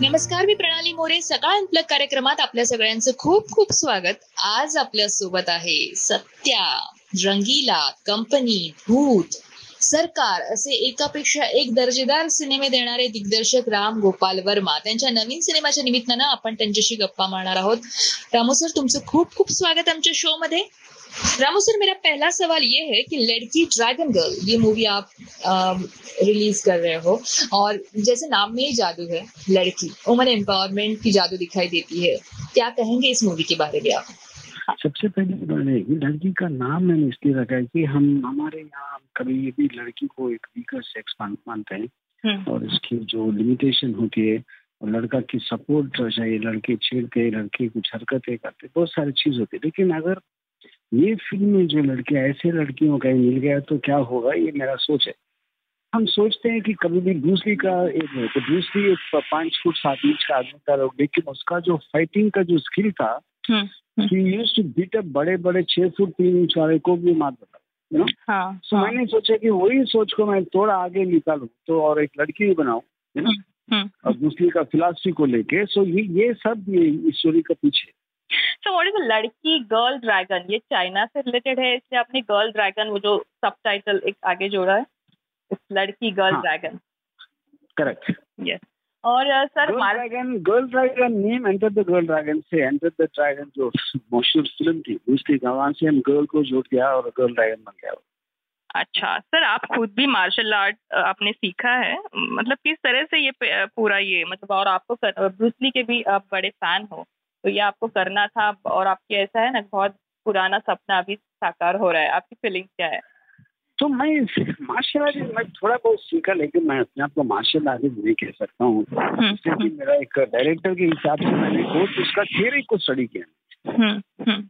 नमस्कार मी प्रणाली मोरे. सकाळ अनप्लग कार्यक्रमात आपल्या सगळ्यांचं खूप खूप स्वागत. आज आपल्यासोबत आहे सत्या रंगीला कंपनी भूत सरकार असे एकापेक्षा एक दर्जेदार सिनेमे देणारे दिग्दर्शक राम गोपाल वर्मा. त्यांच्या नवीन सिनेमाच्या निमित्तानं आपण त्यांच्याशी गप्पा मारणार आहोत. रामू सर तुमचं खूप खूप स्वागत आमच्या शो मध्ये. रामू सर मेरा पहला सवाल ये है कि लड़की ड्रैगन गर्ल ये मूवी आप रिलीज़ कर रहे हो और जैसे नाम में ही जादू है लड़की वुमन एम्पावरमेंट की जादू दिखाई देती है क्या कहेंगे इस मूवी के बारे में आप? सबसे पहले है लड़की का नाम मैंने इसलिए रखा है कि हम हमारे यहाँ कभी भी लड़की को एक वीकर सेक्स मानते हैं। और इसकी जो लिमिटेशन होती है और लड़का की सपोर्ट चाहिए लड़के छेड़ते लड़के कुछ हरकतें करते बहुत सारी चीज़ होती है। लेकिन अगर ये फ़िल्म में जो लड़के ऐसे लड़कियों का मिल गया तो क्या होगा? ये मेरा सोच है। हम सोचते हैं कि कभी भी दूसरी का एक तो दूसरी एक पाँच फुट सात इंच का आदमी था लेकिन उसका जो फाइटिंग का जो स्किल था यूज़ टू बीट अप बड़े बड़े छह फुट तीन इंच वाले को भी मार देता यू नो हाँ, हाँ, मैंने सोचा कि वही सोच को मैं थोड़ा आगे निकालू तो और एक लड़की भी बनाऊ know, हम्म, और दूसरी का फिलासफी को लेके सो ये ये सब ये स्टोरी का पीछे। सो व्हाट इज़ लड़की गर्ल ड्रैगन ये चाइना से रिलेटेड है इसलिए आपने गर्ल ड्रैगन वो जो सब टाइटल एक आगे जोड़ा है लड़की गर्ल। ड्रैगन करेक्ट यस और sir dragon girl dragon name enter the girl dragon से एंटर द ड्रैगन जो मशहूर फ़िल्म थी उसके वहाँ से हम गर्ल को जोड़ दिया और गर्ल ड्रैगन बन गया अच्छा सर आप खुद भी मार्शल आर्ट आपने सीखा है? मतलब किस तरह से ये पूरा ये मतलब और आपको ब्रूसली के भी आप बड़े फ़ैन हो? तो ये आपको करना था और आपके ऐसा है ना बहुत पुराना सपना अभी साकार हो रहा है। आपकी फीलिंग क्या है? तो मैं मार्शल आर्ट मैं थोड़ा बहुत सीखा लेकिन मैं अपने आप को मार्शल आर्टिस्ट नहीं कह सकता हूँ। इससे मेरा एक डायरेक्टर के हिसाब से मैंने बहुत उसका थियरी को स्टडी किया। हम्म, हम्म।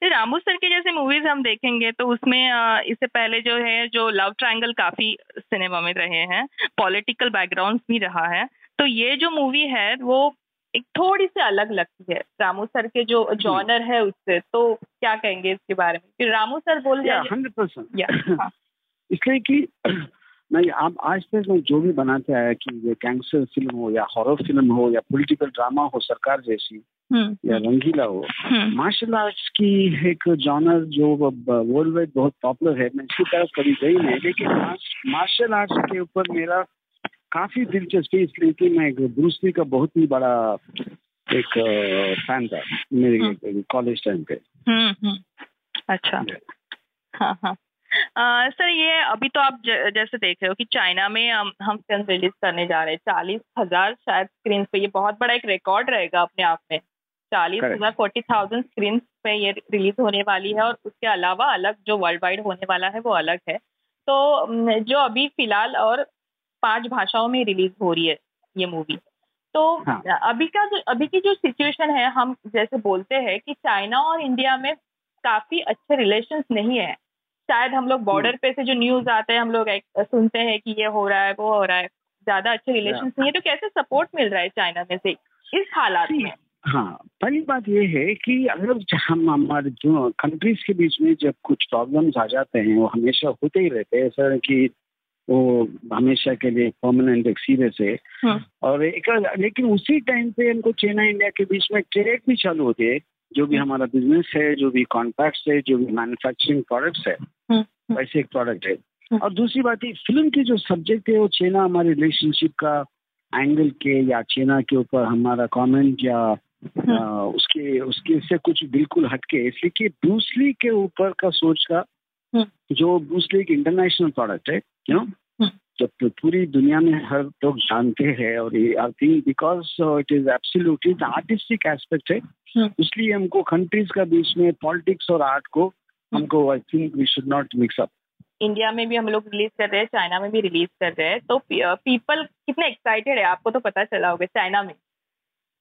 तो रामू सर के जैसे मूवीज़ हम देखेंगे तो उसमें इससे पहले जो है जो लव ट्रायंगल काफ़ी सिनेमा में रहे हैं पॉलिटिकल बैकग्राउंड भी रहा है। तो ये जो मूवी है वो एक थोड़ी सी अलग लगती है। रामू सर के जो जॉनर है उससे तो क्या कहेंगे इसके बारे में? कि रामू सर बोल रहे हंड्रेड परसेंट हाँ, इसलिए कि मैं आप आज तक मैं जो भी बनाते आया कि ये गैंगस्टर फ़िल्म हो या हॉरर फ़िल्म हो या पॉलिटिकल ड्रामा हो सरकार जैसी हम्म, या रंगीला हो हम्म, मार्शल आर्ट्स की एक जॉनर जो वर्ल्ड वाइड बहुत पॉपुलर है मैं इसकी तरफ़ कभी गई नहीं लेकिन मार्शल आर्ट्स के ऊपर मेरा काफ़ी दिलचस्पी इसलिए कि मैं एक ब्रूसली का बहुत ही बड़ा एक फ़ैन था मेरे कॉलेज टाइम पे। हम्म, हम्म। अच्छा। हाँ हाँ। सर ये अभी तो आप ज- जैसे देख रहे हो कि चाइना में हम हम फ़िल्म रिलीज़ करने जा रहे हैं। चालीस हज़ार शायद स्क्रीन पे ये बहुत बड़ा एक रिकॉर्ड रहेगा अपने आप में। चालीस. हज़ार फोर्टी थाउज़ेंड स्क्रीन पे ये रिलीज़ होने वाली है और उसके अलावा अलग जो वर्ल्ड वाइड होने वाला है वो अलग है। तो जो अभी फ़िलहाल और पाँच भाषाओं में रिलीज़ हो रही है ये मूवी तो हाँ। अभी का जो अभी की जो सिचुएशन है हम जैसे बोलते हैं कि चाइना और इंडिया में काफ़ी अच्छे रिलेशंस नहीं है। शायद हम लोग बॉर्डर पे से जो न्यूज़ आते हैं हम लोग सुनते हैं कि ये हो रहा है वो हो रहा है। ज़्यादा अच्छे रिलेशंस नहीं है तो कैसे सपोर्ट मिल रहा है चाइना में से इस हालात में? हाँ पहली बात ये है कि अगर हम हमारे जो कंट्रीज़ के बीच में जब कुछ प्रॉब्लम्स आ जाते हैं वो हमेशा होते ही रहते हैं ऐसा कि वो हमेशा के लिए परमानेंट एक सीरियस है। हम्म, और एक लेकिन उसी टाइम पे हमको चाइना इंडिया के बीच में ट्रेड भी चालू होती है जो भी हमारा बिज़नेस है जो भी कॉन्ट्रैक्ट्स है जो भी मैन्युफैक्चरिंग प्रोडक्ट्स है हम्म, वैसे एक प्रोडक्ट है। और दूसरी बात ये फ़िल्म की जो सब्जेक्ट है वो चाइना हमारे रिलेशनशिप का एंगल के या चाइना के ऊपर हमारा कमेंट या आ, उसके उसके से कुछ बिल्कुल हटके इसलिए कि ब्रूसली के ऊपर का सोच का। जो ब्रूसली एक इंटरनेशनल प्रोडक्ट है यू नो हम्म। जब तो पूरी दुनिया में हर लोग जानते हैं और ये I think because it is absolutely artistic aspect है हम्म। इसलिए हमको कंट्रीज़ का बीच में पॉलिटिक्स और आर्ट को हमको I think we should not mix up India में भी हम लोग रिलीज़ कर रहे हैं चाइना में भी रिलीज़ कर रहे हैं तो पीपल कितने एक्साइटेड है आपको तो पता चला होगा चाइना में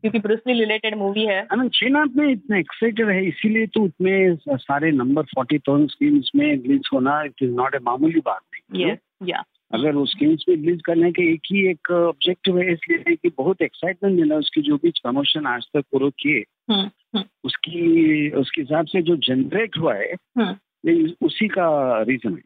क्योंकि ब्रूसली रिलेटेड मूवी है। चाइना में इतने एक्साइटेड है इसीलिए तो उतने सारे नंबर फोर्टी थाउज़ेंड स्क्रीन में रिलीज़ होना इट इज़ नॉट ए मामूली बात नहीं। या अगर वो स्क्रीन में रिलीज़ करने के एक ही एक ऑब्जेक्टिव है इसलिए कि बहुत एक्साइटमेंट मिला उसकी जो भी प्रमोशन आज तक पूरा किए हम्म, हम्म, उसकी उसके हिसाब से जो जनरेट हुआ है हम्म। ये उसी का रीजन है।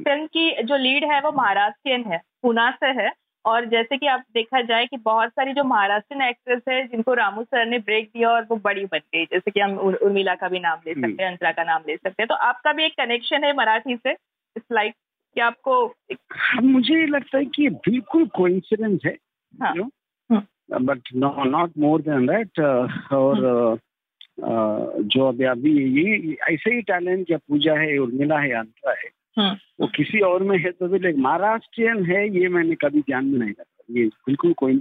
फ़िल्म की जो लीड है वो महाराष्ट्रियन है पुना से है। और जैसे कि आप देखा जाए कि बहुत सारी जो महाराष्ट्र एक्ट्रेस है जिनको रामू सर ने ब्रेक दिया और वो बड़ी बन गई। जैसे कि हम उर्मिला का भी नाम ले सकते हैं अंतरा का नाम ले सकते हैं। तो आपका भी एक कनेक्शन है मराठी से इट्स लाइक कि आपको हाँ, मुझे लगता है कि बिल्कुल कोइंसिडेंस है but not more than that और uh, uh, जो अभी अभी ये ऐसे ही टैलेंट या पूजा है उर्मिला है अंतरा है हाँ। वो किसी और में है तो भी लेकिन महाराष्ट्रियन है ये मैंने कभी ध्यान में नहीं रखा ये बिल्कुल कोई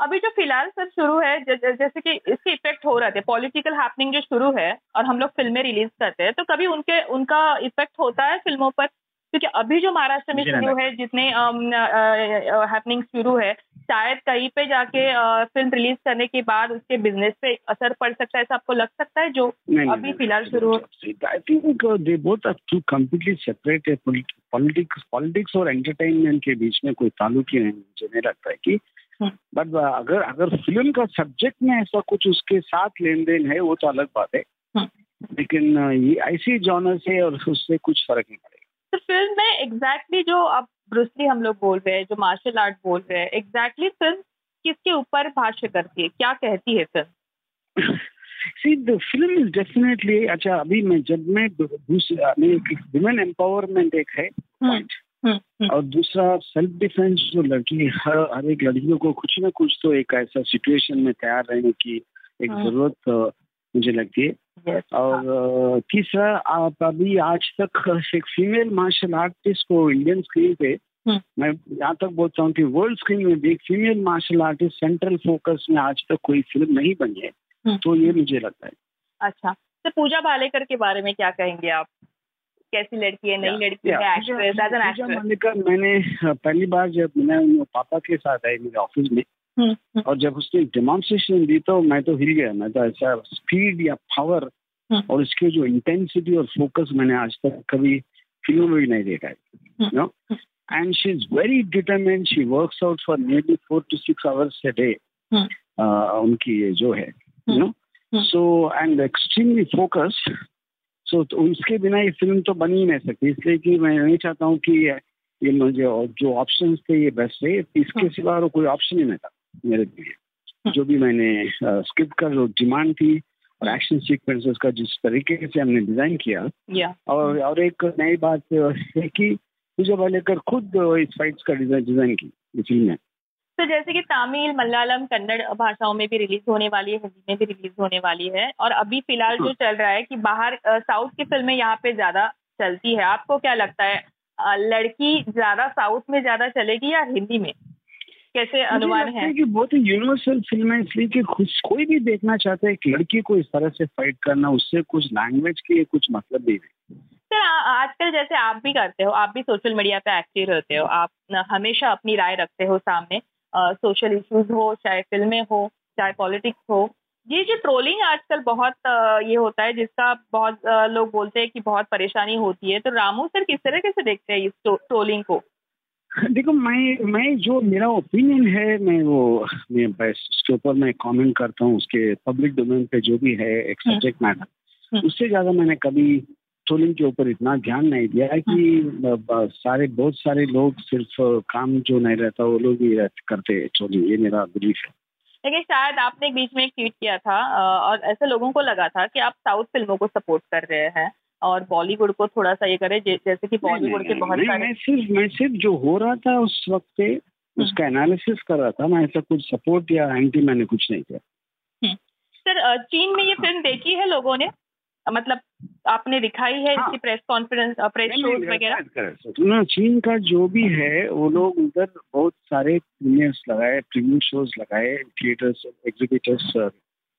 अभी जो फ़िलहाल सर शुरू है ज, ज, जैसे कि इसके इफ़ेक्ट हो रहे थे पॉलिटिकल हैपनिंग जो शुरू है और हम लोग फ़िल्में रिलीज़ करते हैं तो कभी उनके उनका इफ़ेक्ट होता है फ़िल्मों पर? क्योंकि अभी जो महाराष्ट्र में शुरू है जितने हैपनिंग शुरू है शायद कहीं पे जाके फ़िल्म रिलीज़ करने के बाद उसके बिज़नेस पे असर पड़ सकता है ऐसा आपको लग सकता है जो अभी फ़िलहाल शुरू हो I think they both are two completely separate politics politics और एंटरटेनमेंट के बीच में कोई ताल्लुक ही नहीं मुझे नहीं लगता है कि बट हम्म। अगर अगर फ़िल्म का सब्जेक्ट में ऐसा कुछ उसके साथ लेन देन है वो तो अलग बात है हम्म। लेकिन ये ऐसी जॉनर से और उससे कुछ फ़र्क नहीं पड़ेगा तो फ़िल्म में एग्जैक्टली जो अब ब्रुसली हम लोग बोल रहे हैं जो मार्शल आर्ट बोल रहे हैं एग्जैक्टली फ़िल्म किसके ऊपर भाष्य करती है? क्या कहती है film see the film is definitely अच्छा अभी मैं जब मैं दूसरा वुमेन एम्पावरमेंट एक है पॉइंट हम्म, हम्म, हम्म। और दूसरा सेल्फ डिफेंस जो लड़की हर हर एक लड़कियों को कुछ ना कुछ तो एक ऐसा सिचुएशन में तैयार रहने की एक ज़रूरत मुझे लगती है। और। तीसरा आप अभी आज तक एक फीमेल मार्शल आर्टिस्ट को इंडियन स्क्रीन पे। मैं यहाँ तक बोलता हूँ कि वर्ल्ड स्क्रीन में भी एक female martial artist central focus में आज तक कोई फ़िल्म नहीं बनी है। तो ये मुझे लगता है अच्छा तो पूजा भालेकर के बारे में क्या कहेंगे आप कैसी लड़की है नई लड़की है एक्ट्रेस एज एन एक्ट्रेस मैंने पहली बार जब मैं पापा के साथ आई मेरे ऑफ़िस में। और जब उसने डेमोन्स्ट्रेशन दी तो मैं तो हिल गया मैं तो ऐसा स्पीड या पावर हम्म। और इसके जो इंटेंसिटी और फोकस मैंने आज तक कभी फ़िल्मों में भी नहीं देखा है no and she is very determined she works out for nearly four to six hours a day उनकी ये जो है no so and extremely focus so उसके बिना ये फ़िल्म तो बन ही नहीं सकती इसलिए कि मैं नहीं चाहता हूँ कि ये मुझे जो ऑप्शन थे ये बेस्ट है इसके सिवा और कोई ऑप्शन ही नहीं था। मेरे लिए जो भी मैंने स्क्रिप्ट का जो डिमांड थी और एक्शन सीक्वेंसेस का जिस तरीके से हमने डिज़ाइन किया yeah. और और एक नई बात है कि पूजा वालेकर खुद इस फाइट्स का डिज़ाइन डिज़ाइन की फ़िल्म में तो जैसे कि तमिल मलयालम कन्नड़ भाषाओं में भी रिलीज़ होने वाली है हिंदी में भी रिलीज़ होने वाली है और अभी फ़िलहाल जो हाँ। चल रहा है कि बाहर साउथ की फ़िल्में यहाँ पे ज़्यादा चलती है आपको क्या लगता है लड़की ज़्यादा साउथ में ज़्यादा चलेगी या हिंदी में कैसे अनुमान है? कि बहुत ही यूनिवर्सल फ़िल्म है इसलिए कि कुछ कोई भी देखना चाहता है एक लड़की को इस तरह से फाइट करना उससे कुछ लैंग्वेज के कुछ मतलब नहीं। है सर आजकल जैसे आप भी करते हो आप भी सोशल मीडिया पे एक्टिव रहते हो आप हमेशा अपनी राय रखते हो सामने सोशल इश्यूज़ हो चाहे फ़िल्में हो चाहे पॉलिटिक्स हो। ये जो ट्रोलिंग आजकल बहुत ये होता है जिसका बहुत लोग बोलते हैं कि बहुत परेशानी होती है तो रामू सर किस तरह कैसे देखते हैं इस ट्रोलिंग को? देखो मैं मैं जो मेरा ओपिनियन है मैं वो मैं उसके ऊपर मैं कमेंट करता हूँ उसके पब्लिक डोमेन पे जो भी है एक सब्जेक्ट हम्म। मैटर हम्म। उससे ज़्यादा मैंने कभी ट्रोलिंग के ऊपर इतना ध्यान नहीं दिया है कि हम्म। सारे बहुत सारे लोग सिर्फ़ काम जो नहीं रहता वो लोग ही करते ट्रोलिंग ये मेरा बिलीफ है लेकिन शायद आपने बीच में एक ट्वीट किया था और ऐसे लोगों को लगा था कि आप साउथ फ़िल्मों को सपोर्ट कर रहे हैं और बॉलीवुड को थोड़ा सा ये करे जैसे कि बॉलीवुड के बहुत नहीं, सारे मैं सिर्फ़ मैं सिर्फ़ जो हो रहा था उस वक्त पे हम्म। उसका एनालिसिस कर रहा था मैं ऐसा कुछ सपोर्ट या एंटी मैंने कुछ नहीं किया। हम्म। सर चीन में ये फ़िल्म देखी है लोगों ने? मतलब आपने दिखाई है हाँ, इसकी प्रेस कॉन्फ्रेंस प्रेस शोज़ वगैरह? चीन का जो भी है। वो लोग उधर बहुत सारे प्रीमियर्स लगाए प्रीमियर शोज़ लगाए थिएटर्स एग्जीबिटर्स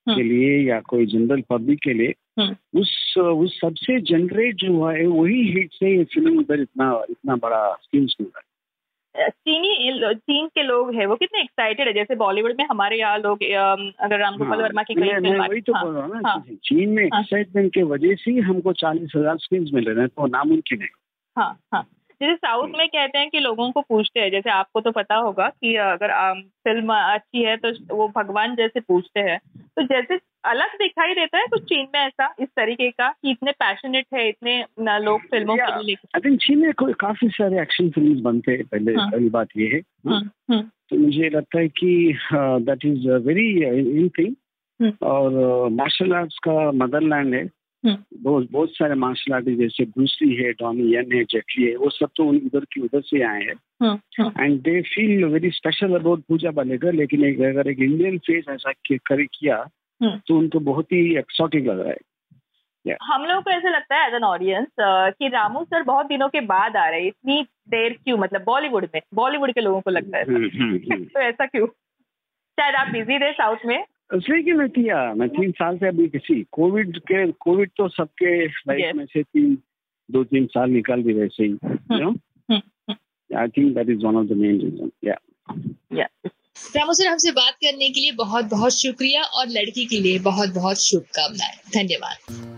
के लिए या कोई जनरल पब्लिक के लिए हम्म। उस उस सबसे जनरेट जो है वही हिट से ये फ़िल्म उधर इतना इतना बड़ा स्क्रीन मिल रहा है। चीनी चीन के लोग हैं वो कितने एक्साइटेड है जैसे बॉलीवुड में हमारे यहाँ लोग अगर राम गोपाल हाँ, वर्मा की कई मैं वही तो हाँ, बोल रहा हूँ ना हाँ, चीन में एक्साइटमेंट के वजह से ही हमको चालीस हज़ार स्क्रीन मिल रहे हैं तो नामुमकिन है हाँ हाँ। जैसे साउथ में कहते हैं कि लोगों को पूछते हैं जैसे आपको तो पता होगा कि अगर फ़िल्म अच्छी है तो वो भगवान जैसे पूछते हैं। तो जैसे अलग दिखाई देता है कुछ चीन में ऐसा इस तरीके का कि इतने पैशनेट है इतने लोग फ़िल्मों के लिए आई थिंक चीन में काफ़ी सारे एक्शन फ़िल्म बनते हैं पहले हाँ. पहली बात ये है। हाँ? हाँ, तो मुझे लगता है कि that is very in thing और मार्शल आर्ट्स का मदरलैंड है। बहुत बहुत सारे मार्शल आर्टिस्ट जैसे ब्रूसली है डॉनी यन है जेटली है वो सब तो उधर की उधर से आए हैं। And they feel very special about Pooja Balekar लेकिन एक अगर एक इंडियन फेस ऐसा करे किया तो उनको बहुत ही एक्सोटिक लग रहा है। Yeah. हम लोगों को ऐसा लगता है एज एन ऑडियंस कि रामू सर बहुत दिनों के बाद आ रहे हैं इतनी देर क्यों मतलब बॉलीवुड में बॉलीवुड के लोगों को लगता है। तो ऐसा क्यों? शायद आप बिज़ी थे साउथ में। कि किया मैं तीन साल से अभी किसी कोविड के कोविड तो सबके लाइफ में से तीन दो तीन साल निकल भी वैसे ही you know I think that is one of the main reason या रामू सर हमसे बात करने के लिए बहुत बहुत शुक्रिया और लड़की के लिए बहुत बहुत शुभकामनाएँ। धन्यवाद।